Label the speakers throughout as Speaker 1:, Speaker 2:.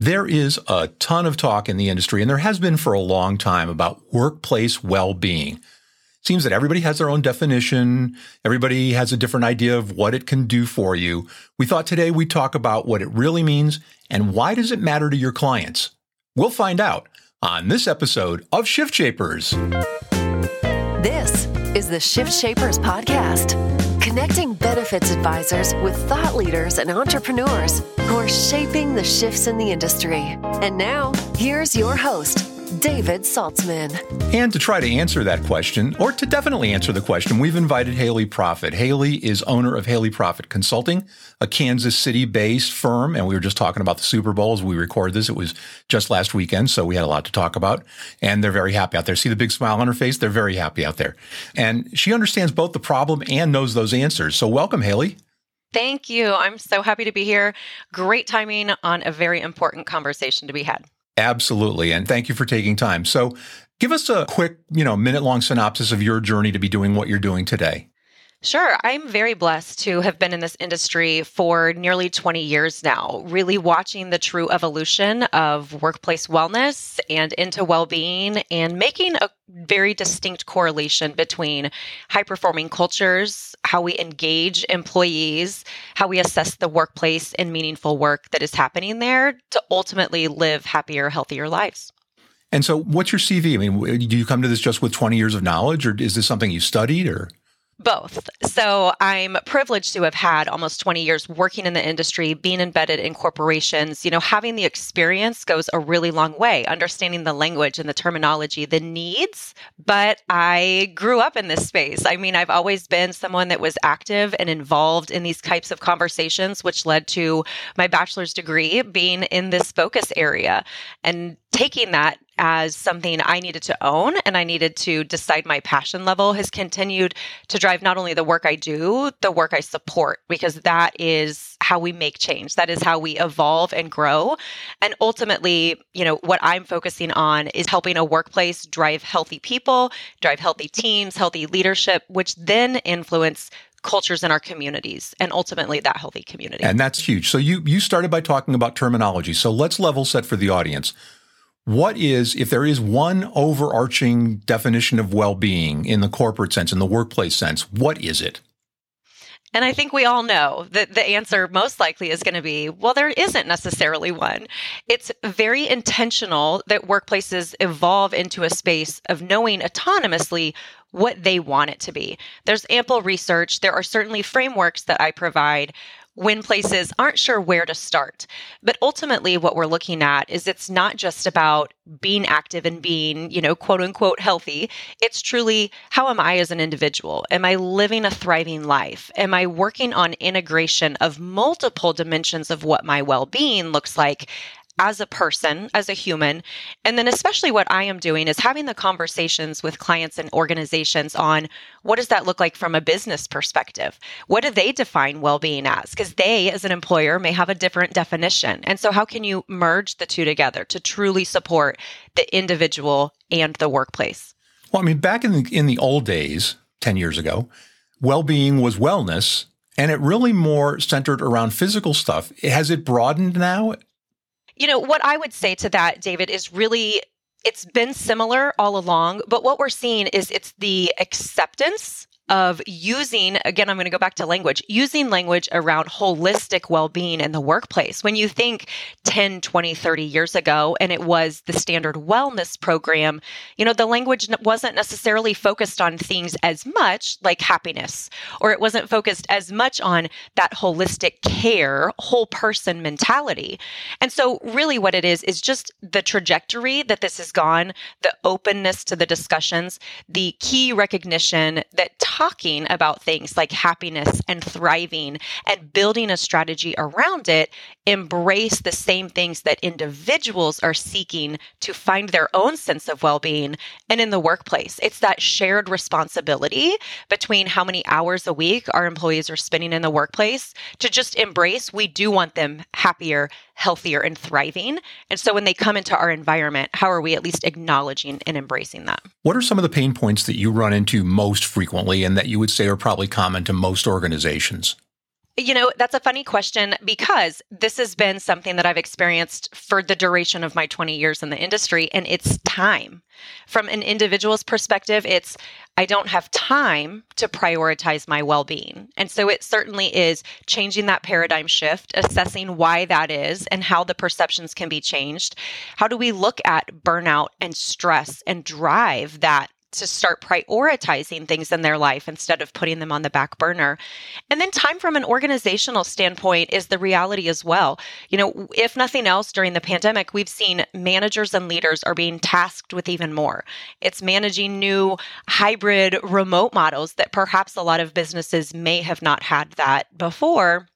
Speaker 1: There is a ton of talk in the industry, and there has been for a long time about workplace well being. Seems that everybody has their own definition. Everybody has a different idea of what it can do for you. We thought today we'd talk about what it really means and why does it matter to your clients. We'll find out on this episode of Shift Shapers.
Speaker 2: This is the Shift Shapers Podcast, connecting benefits advisors with thought leaders and entrepreneurs who are shaping the shifts in the industry. And now, here's your host, David Saltzman.
Speaker 1: And to try to answer that question, or to definitely answer the question, we've invited Haley Prophet. Haley is owner of Haley Prophet Consulting, a Kansas City based firm. And we were just talking about the Super Bowl as we record this. It was just last weekend, so we had a lot to talk about. And they're very happy out there. See the big smile on her face? They're very happy out there. And she understands both the problem and knows those answers. So welcome, Haley.
Speaker 3: Thank you. I'm so happy to be here. Great timing on a very important conversation to be had.
Speaker 1: Absolutely. And thank you for taking time. So give us a quick, you know, minute long synopsis of your journey to be doing what you're doing today.
Speaker 3: Sure. I'm very blessed to have been in this industry for nearly 20 years now, really watching the true evolution of workplace wellness and into well being and making a very distinct correlation between high performing cultures, how we engage employees, how we assess the workplace and meaningful work that is happening there to ultimately live happier, healthier lives.
Speaker 1: And so, what's your CV? I mean, do you come to this just with 20 years of knowledge, or is this something you studied, or?
Speaker 3: Both. So I'm privileged to have had almost 20 years working in the industry, being embedded in corporations. You know, having the experience goes a really long way, understanding the language and the terminology, the needs. But I grew up in this space. I mean, I've always been someone that was active and involved in these types of conversations, which led to my bachelor's degree being in this focus area and taking that as something I needed to own and I needed to decide my passion level has continued to drive not only the work I do, the work I support, because that is how we make change. That is how we evolve and grow. And ultimately, you know, what I'm focusing on is helping a workplace drive healthy people, drive healthy teams, healthy leadership, which then influence cultures in our communities and ultimately that healthy community.
Speaker 1: And that's huge. So you you started by talking about terminology. So let's level set for the audience. What is, if there is one overarching definition of well being in the corporate sense, in the workplace sense, what is it?
Speaker 3: And I think we all know that the answer most likely is going to be well, there isn't necessarily one. It's very intentional that workplaces evolve into a space of knowing autonomously what they want it to be. There's ample research. There are certainly frameworks that I provide when places aren't sure where to start. But ultimately, what we're looking at is it's not just about being active and being, you know, quote unquote healthy. It's truly how am I as an individual? Am I living a thriving life? Am I working on integration of multiple dimensions of what my well being looks like? As a person, as a human. And then, especially what I am doing is having the conversations with clients and organizations on what does that look like from a business perspective? What do they define well being as? Because they, as an employer, may have a different definition. And so, how can you merge the two together to truly support the individual and the workplace?
Speaker 1: Well, I mean, back in the, in the old days, 10 years ago, well being was wellness and it really more centered around physical stuff. Has it broadened now?
Speaker 3: You know, what I would say to that, David, is really it's been similar all along, but what we're seeing is it's the acceptance of using, again, I'm going to go back to language, using language around holistic well being in the workplace. When you think 10, 20, 30 years ago, and it was the standard wellness program, you know, the language wasn't necessarily focused on things as much like happiness, or it wasn't focused as much on that holistic care, whole person mentality. And so, really, what it is, is just the trajectory that this has gone, the openness to the discussions, the key recognition that talking about things like happiness and thriving and building a strategy around it embrace the same things that individuals are seeking to find their own sense of well being and in the workplace. It's that shared responsibility between how many hours a week our employees are spending in the workplace to just embrace we do want them happier, healthier, and thriving. And so when they come into our environment, how are we at least acknowledging and embracing that?
Speaker 1: What are some of the pain points that you run into most frequently and that you would say are probably common to most organizations?
Speaker 3: You know, that's a funny question because this has been something that I've experienced for the duration of my 20 years in the industry, and it's time. From an individual's perspective, it's I don't have time to prioritize my well being. And so it certainly is changing that paradigm shift, assessing why that is and how the perceptions can be changed. How do we look at burnout and stress and drive that to start prioritizing things in their life instead of putting them on the back burner. And then time from an organizational standpoint is the reality as well. You know, if nothing else during the pandemic, we've seen managers and leaders are being tasked with even more. It's managing new hybrid remote models that perhaps a lot of businesses may have not had that before.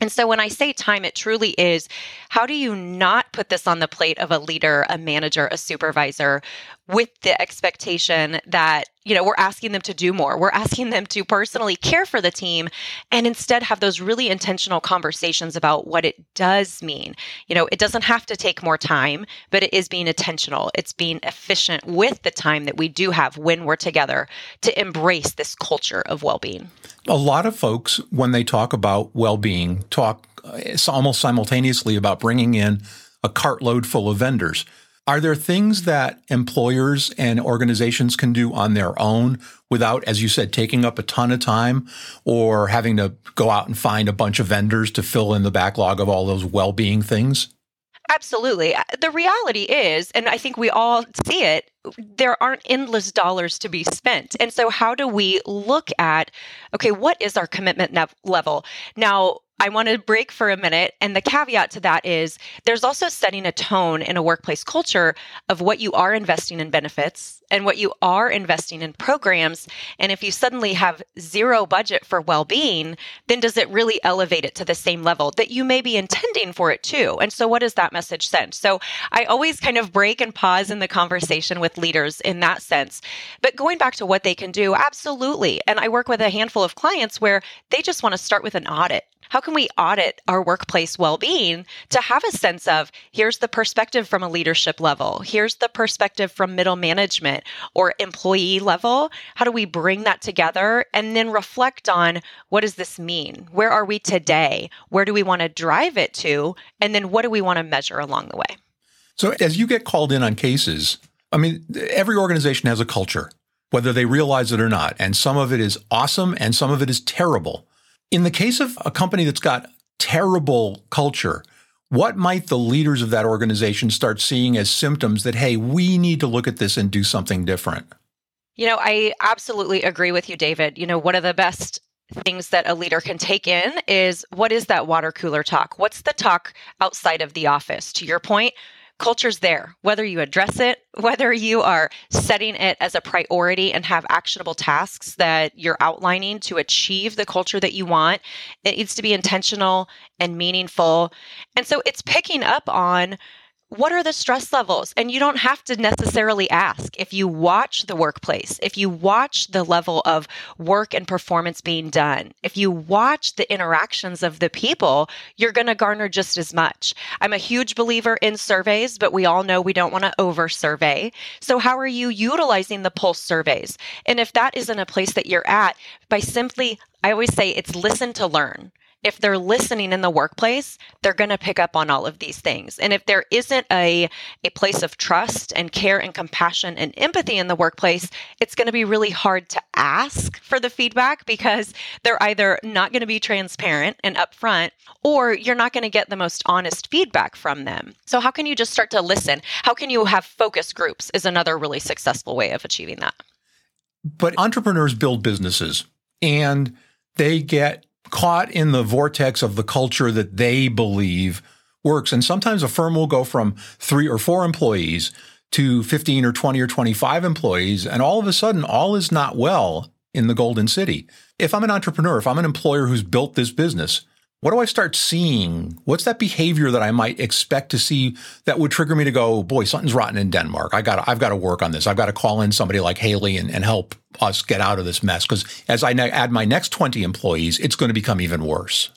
Speaker 3: And so when I say time, it truly is how do you not put this on the plate of a leader, a manager, a supervisor with the expectation that, you know, we're asking them to do more. We're asking them to personally care for the team and instead have those really intentional conversations about what it does mean. You know, it doesn't have to take more time, but it is being intentional. It's being efficient with the time that we do have when we're together to embrace this culture of well being.
Speaker 1: A lot of folks, when they talk about well being, talk uh, almost simultaneously about bringing in a cartload full of vendors. Are there things that employers and organizations can do on their own without, as you said, taking up a ton of time or having to go out and find a bunch of vendors to fill in the backlog of all those well being things?
Speaker 3: Absolutely. Uh, the reality is, and I think we all see it, there aren't endless dollars to be spent. And so, how do we look at, okay, what is our commitment level? Now, I want to break for a minute. And the caveat to that is there's also setting a tone in a workplace culture of what you are investing in benefits and what you are investing in programs. And if you suddenly have zero budget for well being, then does it really elevate it to the same level that you may be intending for it to? And so, what does that message send? So, I always kind of break and pause in the conversation with leaders in that sense. But going back to what they can do, absolutely. And I work with a handful of clients where they just want to start with an audit how can we audit our workplace well-being to have a sense of here's the perspective from a leadership level here's the perspective from middle management or employee level? How do we bring that together and then reflect on what does this mean? Where are we today? Where do we want to drive it to? And then what do we want to measure along the way?
Speaker 1: So as you get called in on cases i mean every organization has a culture whether they realize it or not and some of it is awesome and some of it is terrible in the case of a company that's got terrible culture, what might the leaders of that organization start seeing as symptoms that, hey, we need to look at this and do something different?
Speaker 3: You know, I absolutely agree with you, David. You know, one of the best things that a leader can take in is what is that water cooler talk? What's the talk outside of the office? To your point, culture's there, whether you address it, whether you are setting it as a priority and have actionable tasks that you're outlining to achieve the culture that you want. It needs to be intentional and meaningful. And so it's picking up on what are the stress levels? And you don't have to necessarily ask. If you watch the workplace, if you watch the level of work and performance being done, if you watch the interactions of the people, you're going to garner just as much. I'm a huge believer in surveys, but we all know we don't want to over survey. So, how are you utilizing the pulse surveys? And if that isn't a place that you're at, by simply, I always say it's listen to learn if they're listening in the workplace, they're going to pick up on all of these things. And if there isn't a, a place of trust and care and compassion and empathy in the workplace, it's going to be really hard to ask for the feedback because they're either not going to be transparent and upfront or you're not going to get the most honest feedback from them. So, how can you just start to listen? How can you have focus groups? Is another really successful way of achieving that.
Speaker 1: But entrepreneurs build businesses and they get caught in the vortex of the culture that they believe works. And sometimes a firm will go from three or four employees to 15 or 20 or 25 employees. And all of a sudden, all is not well in the Golden City. If I'm an entrepreneur, if I'm an employer who's built this business, what do I start seeing? What's that behavior that I might expect to see that would trigger me to go, boy, something's rotten in Denmark. I got, I've got to work on this. I've got to call in somebody like Haley and, and help us get out of this mess. Because as I add my next 20 employees, it's going to become even worse.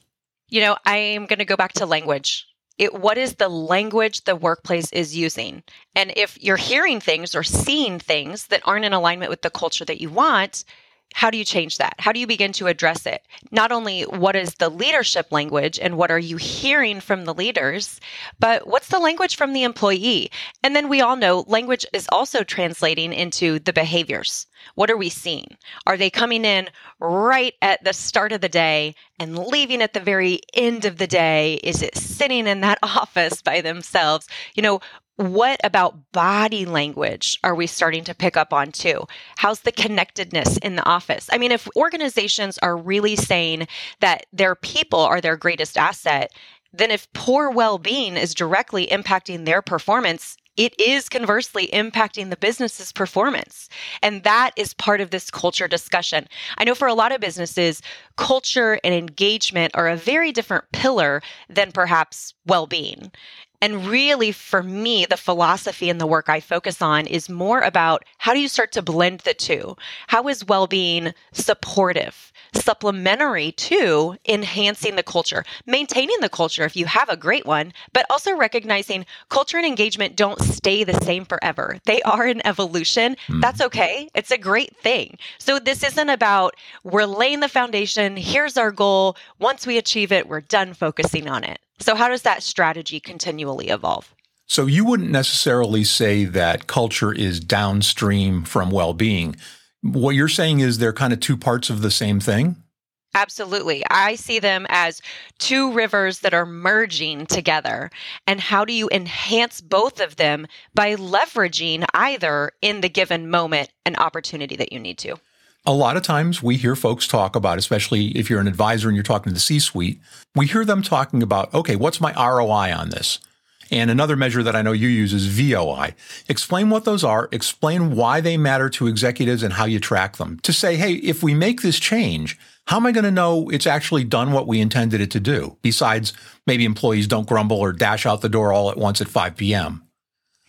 Speaker 3: You know, I'm going to go back to language. It, what is the language the workplace is using? And if you're hearing things or seeing things that aren't in alignment with the culture that you want, how do you change that? How do you begin to address it? Not only what is the leadership language and what are you hearing from the leaders, but what's the language from the employee? And then we all know language is also translating into the behaviors. What are we seeing? Are they coming in right at the start of the day and leaving at the very end of the day? Is it sitting in that office by themselves? You know, what about body language are we starting to pick up on too? How's the connectedness in the office? I mean, if organizations are really saying that their people are their greatest asset, then if poor well being is directly impacting their performance, it is conversely impacting the business's performance. And that is part of this culture discussion. I know for a lot of businesses, culture and engagement are a very different pillar than perhaps well being. And really, for me, the philosophy and the work I focus on is more about how do you start to blend the two? How is well being supportive, supplementary to enhancing the culture, maintaining the culture if you have a great one, but also recognizing culture and engagement don't stay the same forever. They are an evolution. Mm. That's okay. It's a great thing. So, this isn't about we're laying the foundation, here's our goal. Once we achieve it, we're done focusing on it. So, how does that strategy continually evolve?
Speaker 1: So, you wouldn't necessarily say that culture is downstream from well being. What you're saying is they're kind of two parts of the same thing?
Speaker 3: Absolutely. I see them as two rivers that are merging together. And how do you enhance both of them by leveraging either in the given moment an opportunity that you need to?
Speaker 1: A lot of times we hear folks talk about, especially if you're an advisor and you're talking to the C suite, we hear them talking about, okay, what's my ROI on this? And another measure that I know you use is VOI. Explain what those are, explain why they matter to executives and how you track them. To say, hey, if we make this change, how am I going to know it's actually done what we intended it to do? Besides, maybe employees don't grumble or dash out the door all at once at 5 p.m.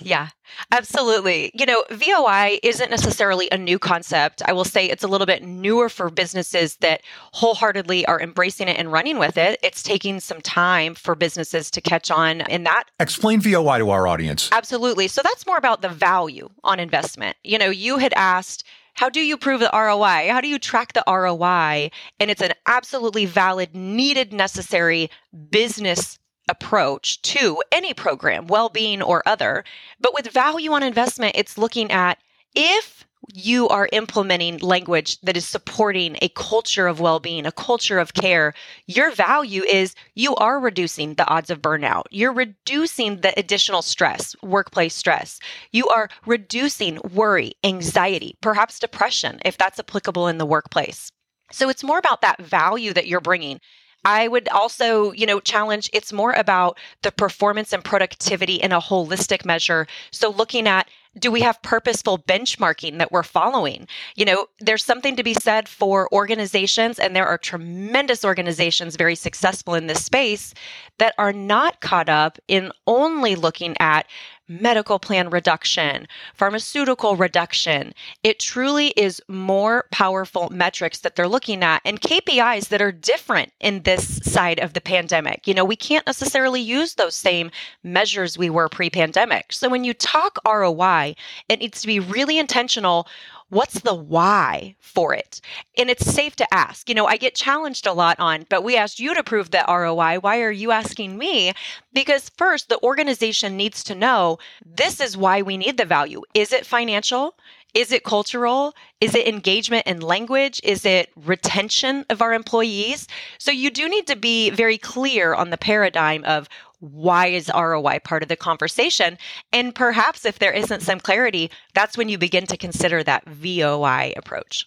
Speaker 3: Yeah, absolutely. You know, VOI isn't necessarily a new concept. I will say it's a little bit newer for businesses that wholeheartedly are embracing it and running with it. It's taking some time for businesses to catch on in that.
Speaker 1: Explain VOI to our audience.
Speaker 3: Absolutely. So that's more about the value on investment. You know, you had asked, how do you prove the ROI? How do you track the ROI? And it's an absolutely valid, needed, necessary business approach to any program, well being or other. But with value on investment, it's looking at if you are implementing language that is supporting a culture of well being, a culture of care, your value is you are reducing the odds of burnout. You're reducing the additional stress, workplace stress. You are reducing worry, anxiety, perhaps depression, if that's applicable in the workplace. So it's more about that value that you're bringing. I would also, you know, challenge it's more about the performance and productivity in a holistic measure. So looking at do we have purposeful benchmarking that we're following? You know, there's something to be said for organizations, and there are tremendous organizations very successful in this space that are not caught up in only looking at medical plan reduction, pharmaceutical reduction. It truly is more powerful metrics that they're looking at and KPIs that are different in this side of the pandemic. You know, we can't necessarily use those same measures we were pre pandemic. So when you talk ROI, it needs to be really intentional what's the why for it? And it's safe to ask. You know, I get challenged a lot on, but we asked you to prove the ROI. Why are you asking me? Because first, the organization needs to know this is why we need the value. Is it financial? Is it cultural? Is it engagement in language? Is it retention of our employees? So you do need to be very clear on the paradigm of why is ROI part of the conversation? And perhaps if there isn't some clarity, that's when you begin to consider that VOI approach.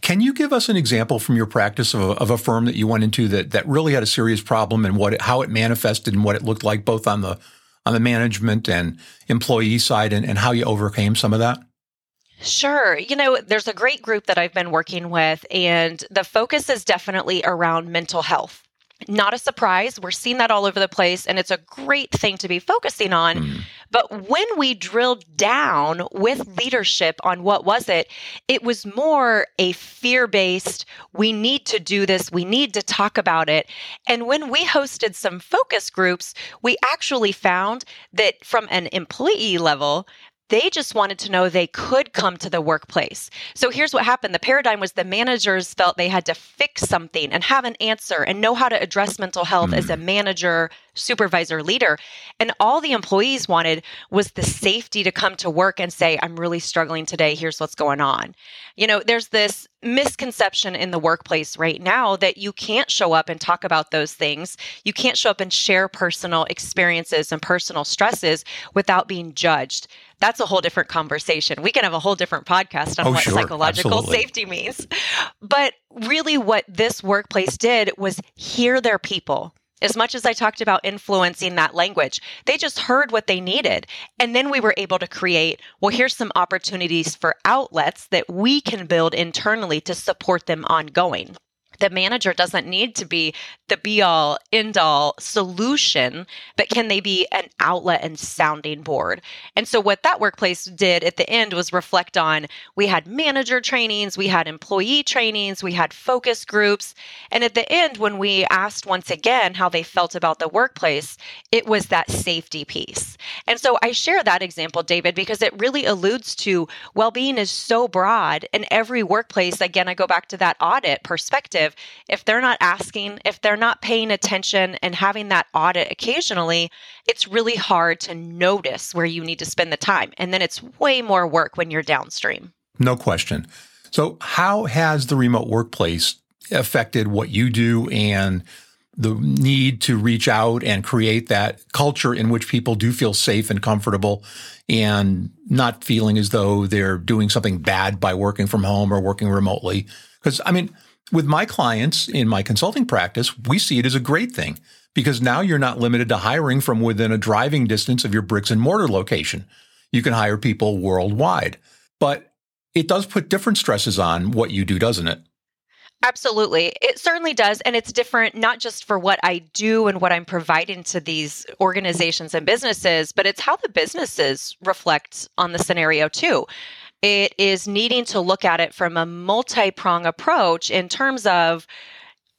Speaker 1: Can you give us an example from your practice of a, of a, firm that you went into that, that really had a serious problem and what it, how it manifested and what it looked like both on the on the management and employee side and, and how you overcame some of that?
Speaker 3: Sure. You know, there's a great group that I've been working with, and the focus is definitely around mental health. Not a surprise. We're seeing that all over the place, and it's a great thing to be focusing on. Mm. But when we drilled down with leadership on what was it, it was more a fear based, we need to do this, we need to talk about it. And when we hosted some focus groups, we actually found that from an employee level, They just wanted to know they could come to the workplace. So here's what happened the paradigm was the managers felt they had to fix something and have an answer and know how to address mental health mm. as a manager, supervisor, leader. And all the employees wanted was the safety to come to work and say, I'm really struggling today. Here's what's going on. You know, there's this misconception in the workplace right now that you can't show up and talk about those things. You can't show up and share personal experiences and personal stresses without being judged that's a whole different conversation. We can have a whole different podcast on
Speaker 1: oh,
Speaker 3: what
Speaker 1: sure.
Speaker 3: psychological
Speaker 1: Absolutely.
Speaker 3: safety means. But really, what this workplace did was hear their people. As much as I talked about influencing that language, they just heard what they needed. And then we were able to create well, here's some opportunities for outlets that we can build internally to support them ongoing the manager doesn't need to be the be all end all solution, but can they be an outlet and sounding board? And so, what that workplace did at the end was reflect on we had manager trainings, we had employee trainings, we had focus groups. And at the end, when we asked once again how they felt about the workplace, it was that safety piece. And so, I share that example, David, because it really alludes to well being is so broad, and every workplace, again, I go back to that audit perspective if they're not asking, if they're not paying attention and having that audit occasionally, it's really hard to notice where you need to spend the time. And then it's way more work when you're downstream.
Speaker 1: No question. So, how has the remote workplace affected what you do and the need to reach out and create that culture in which people do feel safe and comfortable and not feeling as though they're doing something bad by working from home or working remotely? Because, I mean, with my clients in my consulting practice, we see it as a great thing because now you're not limited to hiring from within a driving distance of your bricks and mortar location. You can hire people worldwide. But it does put different stresses on what you do, doesn't it?
Speaker 3: Absolutely. It certainly does. And it's different, not just for what I do and what I'm providing to these organizations and businesses, but it's how the businesses reflect on the scenario too it is needing to look at it from a multi prong approach in terms of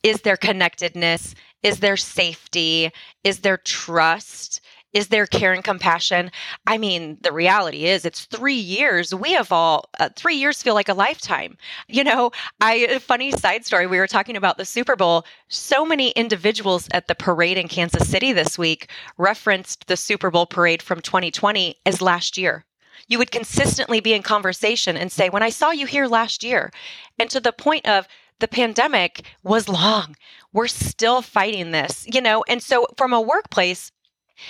Speaker 3: is there connectedness? Is there safety? Is there trust? Is there care and compassion? I mean, the reality is it's three years. We have all, uh, three years feel like a lifetime. You know, I, funny side story, we were talking about the Super Bowl. So many individuals at the parade in Kansas City this week referenced the Super Bowl parade from 2020 as last year you would consistently be in conversation and say, When I saw you here last year, and to the point of, the pandemic was long. We're still fighting this, you know? And so, from a workplace,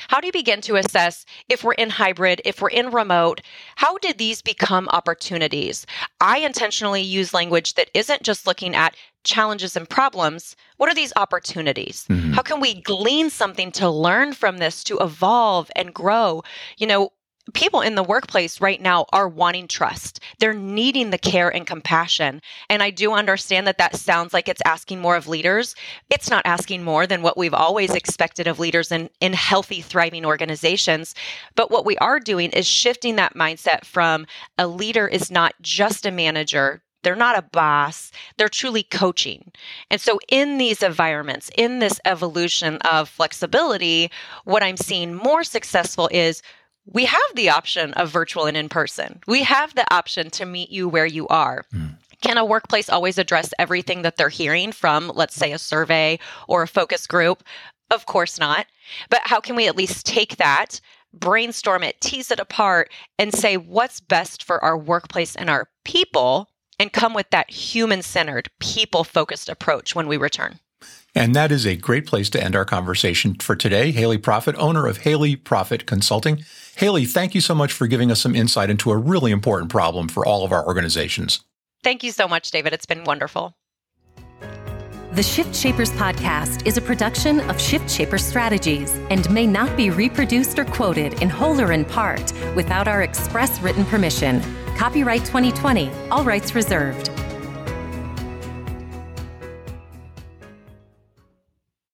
Speaker 3: how do you begin to assess if we're in hybrid, if we're in remote? How did these become opportunities? I intentionally use language that isn't just looking at challenges and problems. What are these opportunities? Mm-hmm. How can we glean something to learn from this to evolve and grow? You know, people in the workplace right now are wanting trust. They're needing the care and compassion. And I do understand that that sounds like it's asking more of leaders. It's not asking more than what we've always expected of leaders in, in healthy, thriving organizations. But what we are doing is shifting that mindset from a leader is not just a manager they're not a boss. They're truly coaching. And so, in these environments, in this evolution of flexibility, what I'm seeing more successful is we have the option of virtual and in person. We have the option to meet you where you are. Mm. Can a workplace always address everything that they're hearing from, let's say, a survey or a focus group? Of course not. But how can we at least take that, brainstorm it, tease it apart, and say what's best for our workplace and our people, and come with that human centered, people focused approach when we return?
Speaker 1: And that is a great place to end our conversation for today. Haley Prophet, owner of Haley Prophet Consulting. Haley, thank you so much for giving us some insight into a really important problem for all of our organizations.
Speaker 3: Thank you so much, David. It's been wonderful.
Speaker 2: The Shift Shapers podcast is a production of Shift Shaper Strategies and may not be reproduced or quoted in whole or in part without our express written permission. Copyright 2020, all rights reserved.